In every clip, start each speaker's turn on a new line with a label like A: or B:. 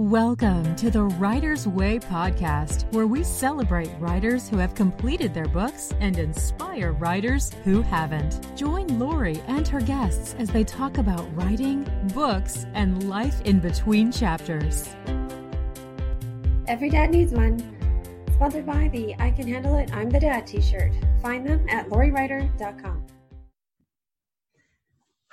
A: Welcome to the Writer's Way podcast, where we celebrate writers who have completed their books and inspire writers who haven't. Join Laurie and her guests as they talk about writing, books, and life in between chapters.
B: Every dad needs one. Sponsored by the I Can Handle It, I'm the Dad t shirt. Find them at lauriewrighter.com.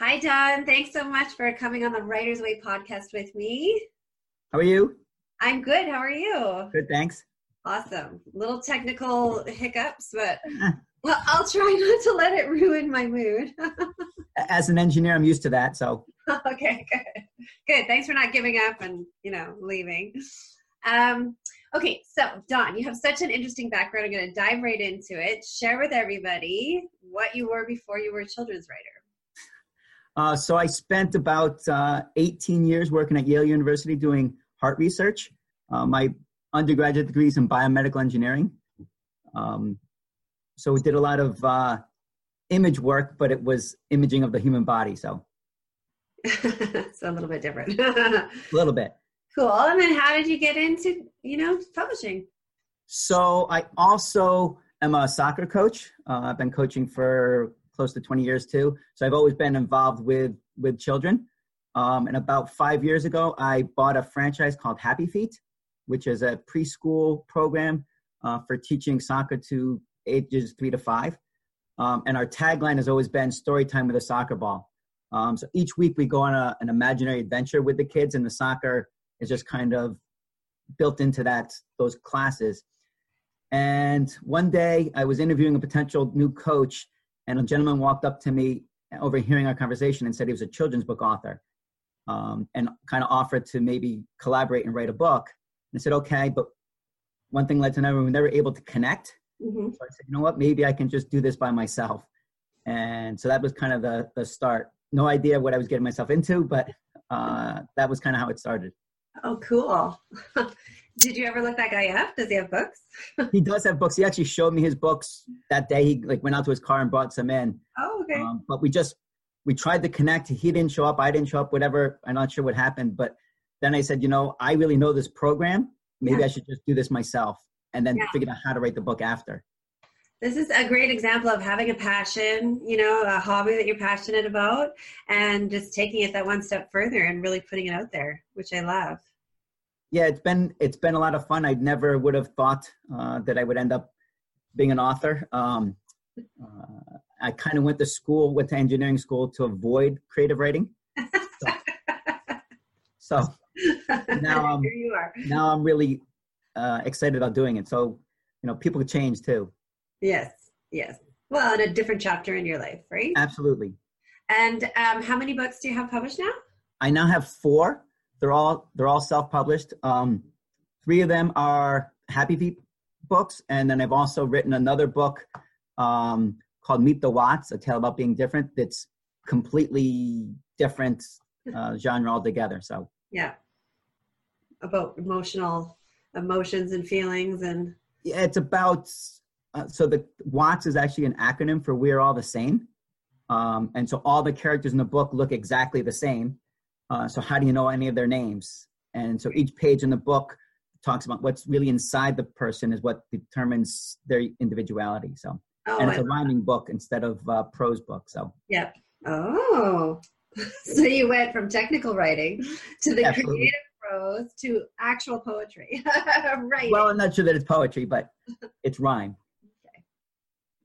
B: Hi, Don. Thanks so much for coming on the Writer's Way podcast with me.
C: How are you?
B: I'm good. How are you?
C: Good, thanks.
B: Awesome. Little technical hiccups, but well, I'll try not to let it ruin my mood.
C: As an engineer, I'm used to that. So
B: okay, good, good. Thanks for not giving up and you know leaving. Um, okay, so Don, you have such an interesting background. I'm going to dive right into it. Share with everybody what you were before you were a children's writer.
C: Uh, so I spent about uh, 18 years working at Yale University doing heart research. Uh, my undergraduate degree is in biomedical engineering. Um, so we did a lot of uh, image work, but it was imaging of the human body. So,
B: so a little bit different.
C: a little bit.
B: Cool. And then how did you get into, you know, publishing?
C: So I also am a soccer coach. Uh, I've been coaching for close to 20 years too. So I've always been involved with with children. Um, and about five years ago, I bought a franchise called Happy Feet, which is a preschool program uh, for teaching soccer to ages three to five. Um, and our tagline has always been story time with a soccer ball. Um, so each week we go on a, an imaginary adventure with the kids, and the soccer is just kind of built into that those classes. And one day I was interviewing a potential new coach, and a gentleman walked up to me overhearing our conversation and said he was a children's book author um, and kind of offered to maybe collaborate and write a book. And I said, okay, but one thing led to another. We were never able to connect. Mm-hmm. So I said, you know what, maybe I can just do this by myself. And so that was kind of the, the start. No idea what I was getting myself into, but uh, that was kind of how it started.
B: Oh, cool. Did you ever look that guy up? Does he have books?
C: he does have books. He actually showed me his books that day. He like went out to his car and brought some in.
B: Oh, okay. Um,
C: but we just we tried to connect. He didn't show up. I didn't show up. Whatever. I'm not sure what happened. But then I said, you know, I really know this program. Maybe yeah. I should just do this myself, and then yeah. figure out how to write the book after.
B: This is a great example of having a passion, you know, a hobby that you're passionate about, and just taking it that one step further and really putting it out there, which I love.
C: Yeah, it's been it's been a lot of fun. I never would have thought uh, that I would end up being an author. Um, uh, I kind of went to school, went to engineering school to avoid creative writing. So, so now I'm now I'm really uh, excited about doing it. So you know, people change too.
B: Yes, yes. Well, in a different chapter in your life, right?
C: Absolutely.
B: And um, how many books do you have published now?
C: I now have four. They're all they're all self-published. Um, three of them are Happy Feet books, and then I've also written another book um, called Meet the Watts, a tale about being different. That's completely different uh, genre altogether. So
B: yeah, about emotional emotions and feelings and
C: yeah, it's about uh, so the Watts is actually an acronym for We're All the Same, um, and so all the characters in the book look exactly the same. Uh, so how do you know any of their names? And so each page in the book talks about what's really inside the person is what determines their individuality. So Oh, and it's a rhyming book instead of a prose book. So
B: yeah. Oh, so you went from technical writing to the Absolutely. creative prose to actual poetry, right?
C: Well, I'm not sure that it's poetry, but it's rhyme.
B: Okay.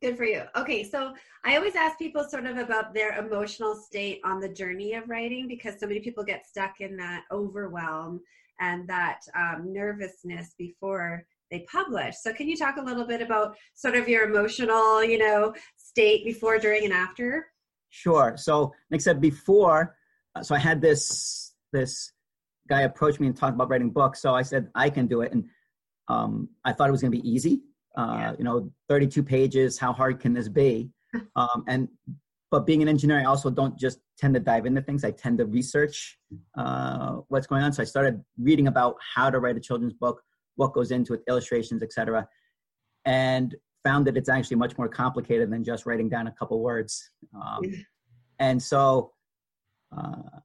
B: Good for you. Okay, so I always ask people sort of about their emotional state on the journey of writing because so many people get stuck in that overwhelm and that um, nervousness before they publish. So can you talk a little bit about sort of your emotional, you know, state before, during, and after?
C: Sure. So like I said before, uh, so I had this this guy approach me and talk about writing books. So I said I can do it, and um, I thought it was going to be easy. Uh, yeah. You know, 32 pages. How hard can this be? um, and but being an engineer, I also don't just tend to dive into things. I tend to research uh, what's going on. So I started reading about how to write a children's book, what goes into it, illustrations, etc., and found that it's actually much more complicated than just writing down a couple words. Um, and so, uh,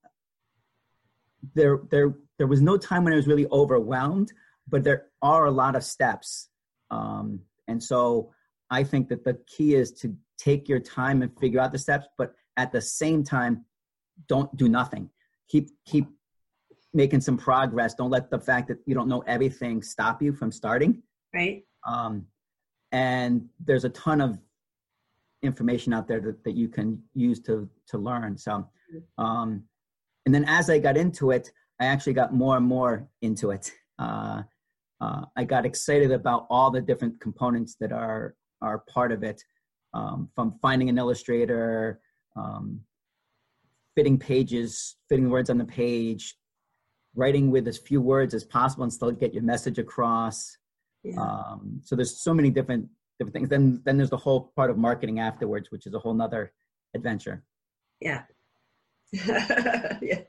C: there there there was no time when I was really overwhelmed, but there are a lot of steps, um, and so I think that the key is to take your time and figure out the steps, but at the same time, don't do nothing. Keep keep making some progress. Don't let the fact that you don't know everything stop you from starting.
B: Right.
C: Um, and there's a ton of information out there that, that you can use to to learn. So, um, and then as I got into it, I actually got more and more into it. Uh, uh, I got excited about all the different components that are are part of it, um, from finding an illustrator, um, fitting pages, fitting words on the page, writing with as few words as possible and still get your message across. Yeah. Um, so there's so many different different things. Then then there's the whole part of marketing afterwards, which is a whole nother adventure.
B: Yeah. yeah.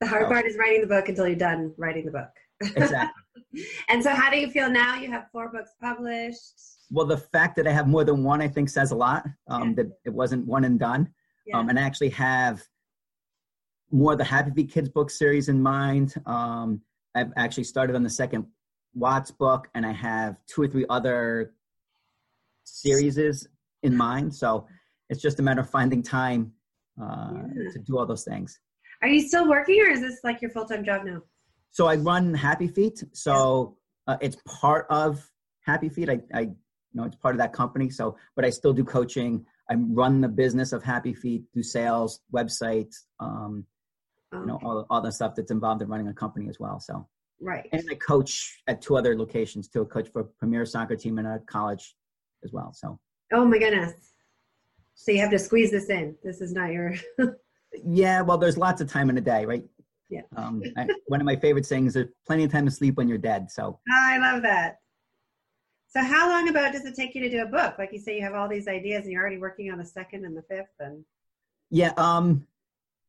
B: The hard oh. part is writing the book until you're done writing the book.
C: exactly.
B: and so how do you feel now? You have four books published.
C: Well, the fact that I have more than one, I think, says a lot. Um, yeah. That it wasn't one and done. Yeah. Um, and I actually have more of the Happy Feet Kids book series in mind. Um, I've actually started on the second Watts book, and I have two or three other series in mind. So it's just a matter of finding time uh, yeah. to do all those things.
B: Are you still working, or is this like your full time job now?
C: So I run Happy Feet. So uh, it's part of Happy Feet. I, I, you know, it's part of that company. So, but I still do coaching. I run the business of Happy Feet, do sales, website, um, okay. you know, all, all the stuff that's involved in running a company as well. So
B: Right.
C: And I coach at two other locations too. I coach for a premier soccer team in a college as well. So.
B: Oh my goodness. So you have to squeeze this in. This is not your.
C: yeah, well, there's lots of time in a day, right?
B: Yeah.
C: Um, I, one of my favorite sayings: "There's plenty of time to sleep when you're dead." So.
B: I love that. So how long about does it take you to do a book? Like you say, you have all these ideas, and you're already working on the second and the fifth, and.
C: Yeah. Um.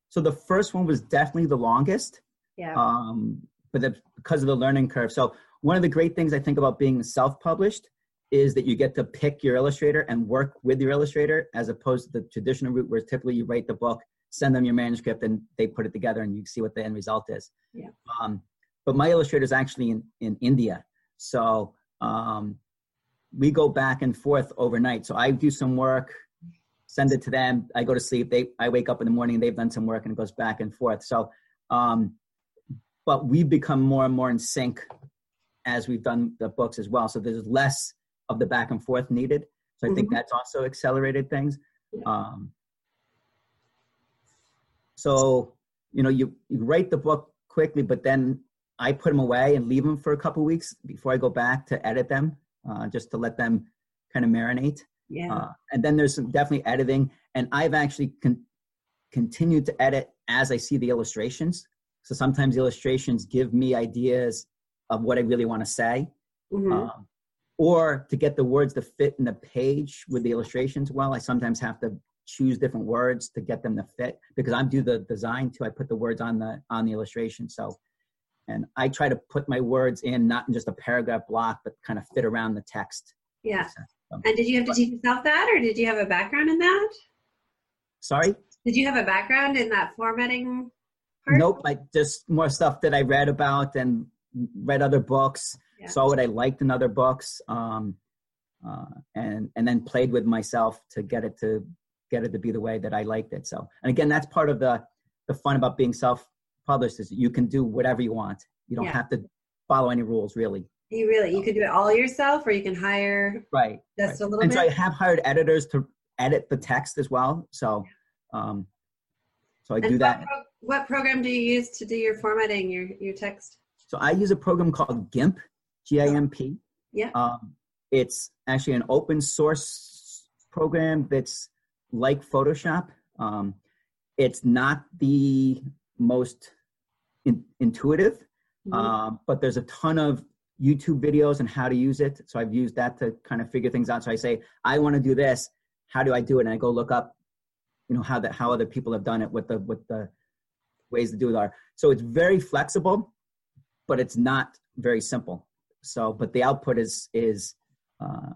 C: So the first one was definitely the longest.
B: Yeah.
C: Um but the, because of the learning curve. So one of the great things I think about being self-published is that you get to pick your illustrator and work with your illustrator as opposed to the traditional route where typically you write the book, send them your manuscript, and they put it together and you see what the end result is.
B: Yeah.
C: Um, but my illustrator is actually in, in India. So um, we go back and forth overnight. So I do some work, send it to them. I go to sleep. They, I wake up in the morning. They've done some work and it goes back and forth. So um, but we've become more and more in sync as we've done the books as well. So there's less of the back and forth needed. So I mm-hmm. think that's also accelerated things. Um, so you know, you, you write the book quickly, but then I put them away and leave them for a couple weeks before I go back to edit them, uh, just to let them kind of marinate.
B: Yeah. Uh,
C: and then there's some definitely editing, and I've actually con- continued to edit as I see the illustrations. So sometimes illustrations give me ideas of what I really want to say. Mm-hmm. Um, or to get the words to fit in the page with the illustrations well, I sometimes have to choose different words to get them to fit because I do the design too. I put the words on the on the illustration. So and I try to put my words in not in just a paragraph block, but kind of fit around the text.
B: Yeah. And did you have to teach yourself that or did you have a background in that?
C: Sorry?
B: Did you have a background in that formatting
C: part? Nope, I just more stuff that I read about and read other books, yeah. saw what I liked in other books, um, uh, and and then played with myself to get it to get it to be the way that I liked it. So, and again, that's part of the the fun about being self-published is you can do whatever you want. You don't yeah. have to follow any rules, really.
B: You really you can do it all yourself, or you can hire
C: right
B: just
C: right.
B: a little
C: and
B: bit.
C: so I have hired editors to edit the text as well. So, um, so I and do that.
B: Pro- what program do you use to do your formatting, your, your text?
C: So I use a program called GIMP, G-I-M-P.
B: Yeah.
C: Um, it's actually an open source program that's like Photoshop. Um, it's not the most in, intuitive, mm-hmm. um, but there's a ton of YouTube videos and how to use it. So I've used that to kind of figure things out. So I say, I want to do this. How do I do it? And I go look up, you know, how that how other people have done it with the with the ways to do it are. So it's very flexible, but it's not very simple. So, but the output is is uh,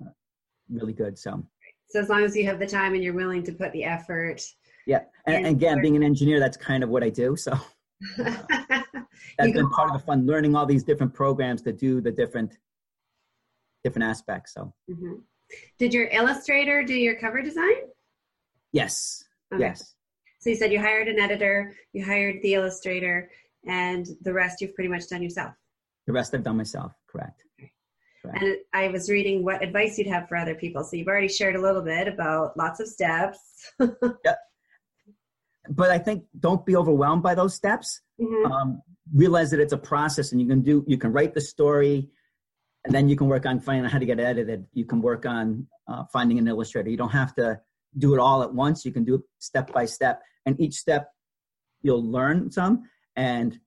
C: really good. So,
B: so as long as you have the time and you're willing to put the effort.
C: Yeah, and, and again, being an engineer, that's kind of what I do. So. uh, that's been part of the fun, learning all these different programs to do the different different aspects. So,
B: mm-hmm. did your illustrator do your cover design?
C: Yes. Okay. Yes.
B: So you said you hired an editor, you hired the illustrator, and the rest you've pretty much done yourself.
C: The rest I've done myself. Correct.
B: correct. And I was reading what advice you'd have for other people. So you've already shared a little bit about lots of steps.
C: yeah. But I think don't be overwhelmed by those steps. Mm-hmm. Um, realize that it's a process, and you can do. You can write the story, and then you can work on finding out how to get edited. You can work on uh, finding an illustrator. You don't have to do it all at once. You can do it step by step, and each step you'll learn some. And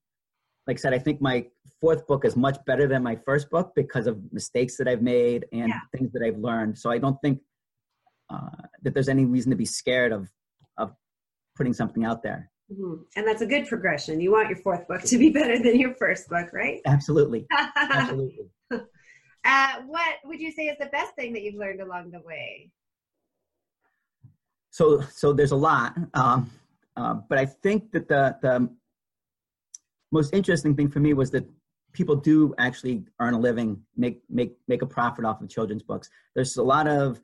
C: like I said, I think my fourth book is much better than my first book because of mistakes that I've made and yeah. things that I've learned. So I don't think uh, that there's any reason to be scared of of putting something out there.
B: Mm-hmm. And that's a good progression. You want your fourth book to be better than your first book, right?
C: Absolutely. Absolutely.
B: Uh, what would you say is the best thing that you've learned along the way?
C: So, so there's a lot, um, uh, but I think that the the most interesting thing for me was that people do actually earn a living, make make make a profit off of children's books. There's a lot of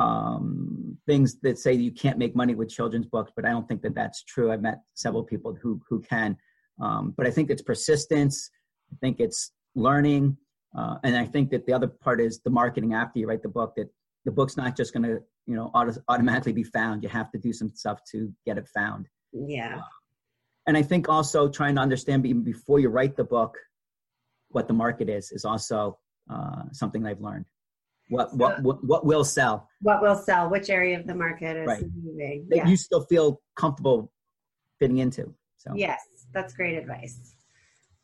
C: um, things that say you can't make money with children's books, but I don't think that that's true. I've met several people who who can, um, but I think it's persistence. I think it's learning, uh, and I think that the other part is the marketing after you write the book. That the book's not just going to you know auto- automatically be found. You have to do some stuff to get it found.
B: Yeah. Uh,
C: and I think also trying to understand even before you write the book what the market is is also uh, something I've learned. What, what what what will sell?
B: What will sell? Which area of the market is right. moving?
C: That yeah. you still feel comfortable fitting into. So
B: yes, that's great advice.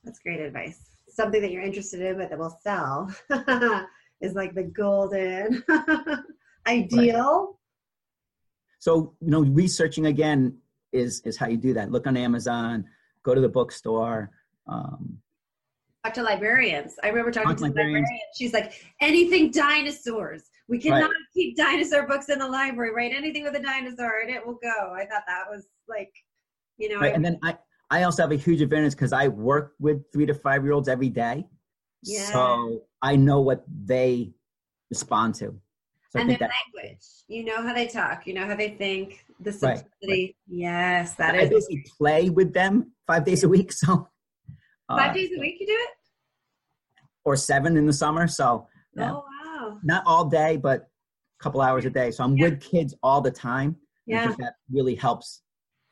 B: That's great advice. Something that you're interested in but that will sell is like the golden ideal. Right.
C: So you know, researching again is is how you do that. Look on Amazon, go to the bookstore. Um,
B: to librarians. I remember talking talk to librarians. librarian. She's like, anything dinosaurs. We cannot right. keep dinosaur books in the library, right? Anything with a dinosaur and it will go. I thought that was like, you know.
C: Right. and then I, I also have a huge advantage because I work with three to five year olds every day. Yeah. So I know what they respond to.
B: So and their that, language. You know how they talk. You know how they think. The simplicity. Right, right. Yes, that I is.
C: I basically play with them five days a week. So
B: Five uh, days a week you do it?
C: Or seven in the summer. So oh,
B: yeah. oh wow.
C: Not all day, but a couple hours a day. So I'm yeah. with kids all the time.
B: Yeah.
C: that really helps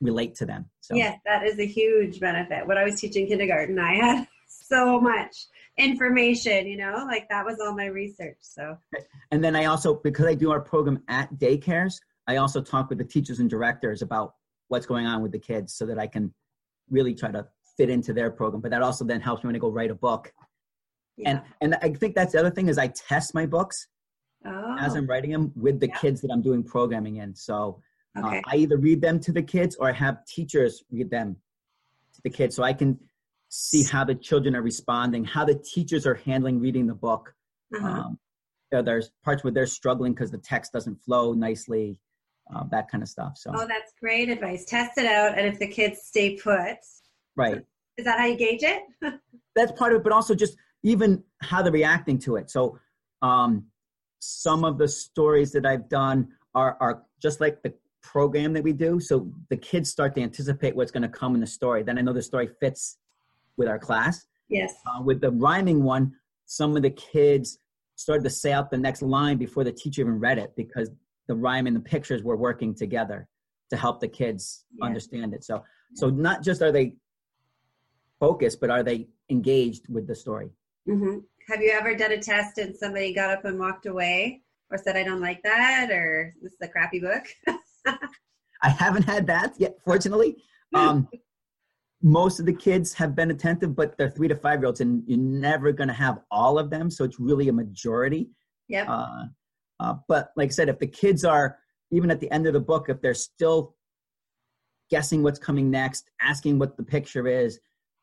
C: relate to them. So
B: yes, that is a huge benefit. When I was teaching kindergarten, I had so much information, you know, like that was all my research. So
C: and then I also because I do our program at daycares, I also talk with the teachers and directors about what's going on with the kids so that I can really try to fit into their program. But that also then helps me when I go write a book. Yeah. And and I think that's the other thing is I test my books oh. as I'm writing them with the yeah. kids that I'm doing programming in. So uh, okay. uh, I either read them to the kids or I have teachers read them to the kids, so I can see how the children are responding, how the teachers are handling reading the book. Uh-huh. Um, you know, there's parts where they're struggling because the text doesn't flow nicely, uh, that kind of stuff. So.
B: Oh, that's great advice. Test it out, and if the kids stay put,
C: Right.
B: Is that how you gauge it?
C: That's part of it, but also just even how they're reacting to it. So um, some of the stories that I've done are, are just like the program that we do. So the kids start to anticipate what's going to come in the story. Then I know the story fits with our class.
B: Yes.
C: Uh, with the rhyming one, some of the kids started to say out the next line before the teacher even read it because the rhyme and the pictures were working together to help the kids yes. understand it. So, so not just are they focused, but are they engaged with the story?
B: Mm-hmm. Have you ever done a test and somebody got up and walked away or said, I don't like that, or this is a crappy book?
C: I haven't had that yet, fortunately. Um, most of the kids have been attentive, but they're three to five year olds, and you're never going to have all of them. So it's really a majority.
B: Yeah.
C: Uh, uh, but like I said, if the kids are, even at the end of the book, if they're still guessing what's coming next, asking what the picture is,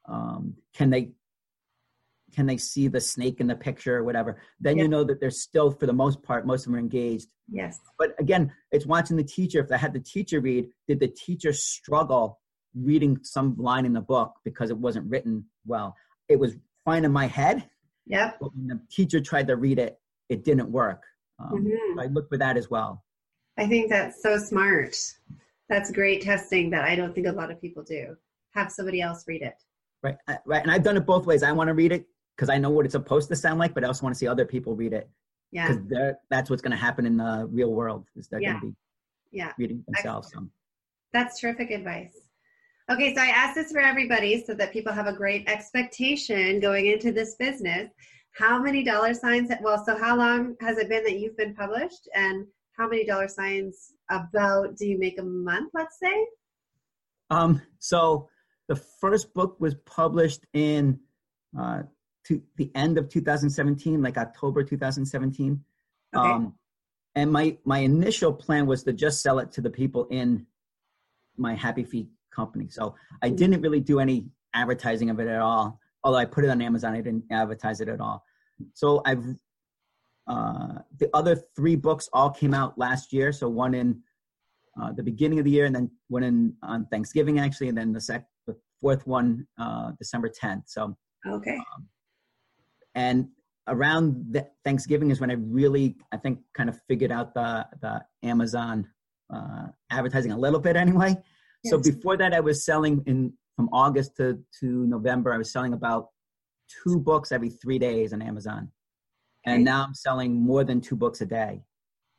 C: um, can they can they see the snake in the picture or whatever then you know that they're still for the most part most of them are engaged
B: yes
C: but again it's watching the teacher if i had the teacher read did the teacher struggle reading some line in the book because it wasn't written well. It was fine in my head.
B: Yep.
C: But when the teacher tried to read it, it didn't work. Um,
B: Mhm.
C: I look for that as well.
B: I think that's so smart. That's great testing that I don't think a lot of people do. Have somebody else read it.
C: Right. Right. And I've done it both ways. I want to read it because I know what it's supposed to sound like, but I also want to see other people read it
B: Yeah.
C: because that's what's going to happen in the real world is they're
B: Yeah.
C: going to be
B: Yeah.
C: reading themselves. So.
B: That's terrific advice. Okay, so I asked this for everybody so that people have a great expectation going into this business. How many dollar signs? Well, so how long has it been that you've been published, and how many dollar signs about do you make a month? Let's say.
C: Um, so the first book was published in uh, to the end of 2017, like October 2017.
B: Okay.
C: Um, and my my initial plan was to just sell it to the people in my Happy Feet company. So I didn't really do any advertising of it at all. Although I put it on Amazon, I didn't advertise it at all. So I've uh, the other three books all came out last year. So one in uh, the beginning of the year, and then one in on Thanksgiving actually, and then the sec the fourth one uh, December 10th. So
B: Okay.
C: And around the Thanksgiving is when I really, I think, kind of figured out the the Amazon uh, advertising a little bit anyway. So before that, I was selling in from August to to November. I was selling about two books every three days on Amazon, and now I'm selling more than two books a day.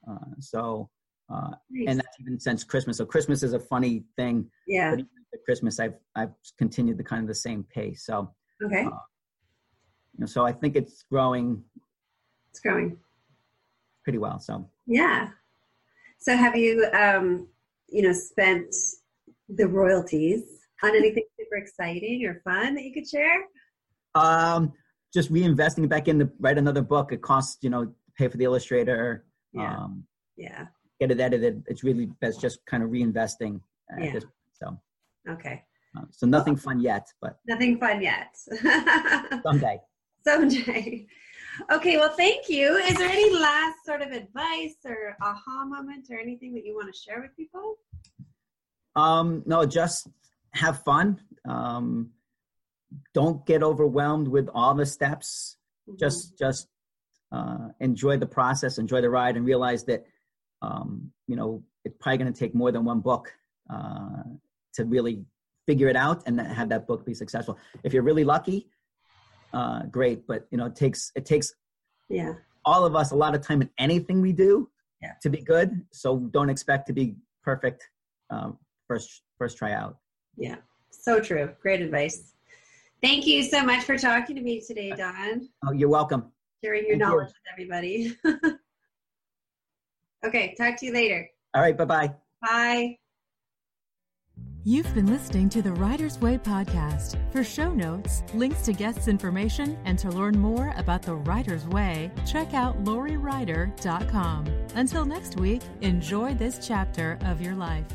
C: Uh, so. Uh,
B: Nice.
C: and that's even since Christmas. So Christmas is a funny thing.
B: yeah.
C: But even at Christmas, I've I've continued the kind of the same pace. So
B: Okay.
C: uh, know, so I think it's growing
B: It's growing.
C: pretty well. So
B: Yeah. So have you, um, you know, spent the royalties on anything super exciting or fun that you could share?
C: um, just reinvesting back in to write another book. It costs you know pay for the illustrator,
B: Yeah.
C: um,
B: Yeah.
C: get it edited. It's really best just kind of reinvesting at
B: Yeah.
C: this. So
B: Okay.
C: uh, so nothing fun yet, but
B: Nothing fun yet.
C: someday.
B: Someday. Okay, well, thank you. Is there any last sort of advice or aha moment or anything that you want to share with people?
C: Um, no, just have fun. Um, don't get overwhelmed with all the steps. just just uh, enjoy the process, enjoy the ride, and realize that um, you know it's probably going to take more than one book uh, to really figure it out and have that book be successful. If you're really lucky, uh, great. But you know it takes it takes
B: yeah.
C: all of us a lot of time in anything we do
B: Yeah.
C: to be good. So don't expect to be perfect um, first first try out.
B: Yeah. So true. Great advice. Thank you so much for talking to me today, Don.
C: Oh, you're welcome.
B: Sharing your
C: Thank you.
B: knowledge with everybody. okay, talk to you later.
C: All right, bye bye
B: bye.
A: You've been listening to the Writer's Way podcast. For show notes, links to guests' information, and to learn more about the Writer's Way, check out lauriewrighter.com. Until next week, enjoy this chapter of your life.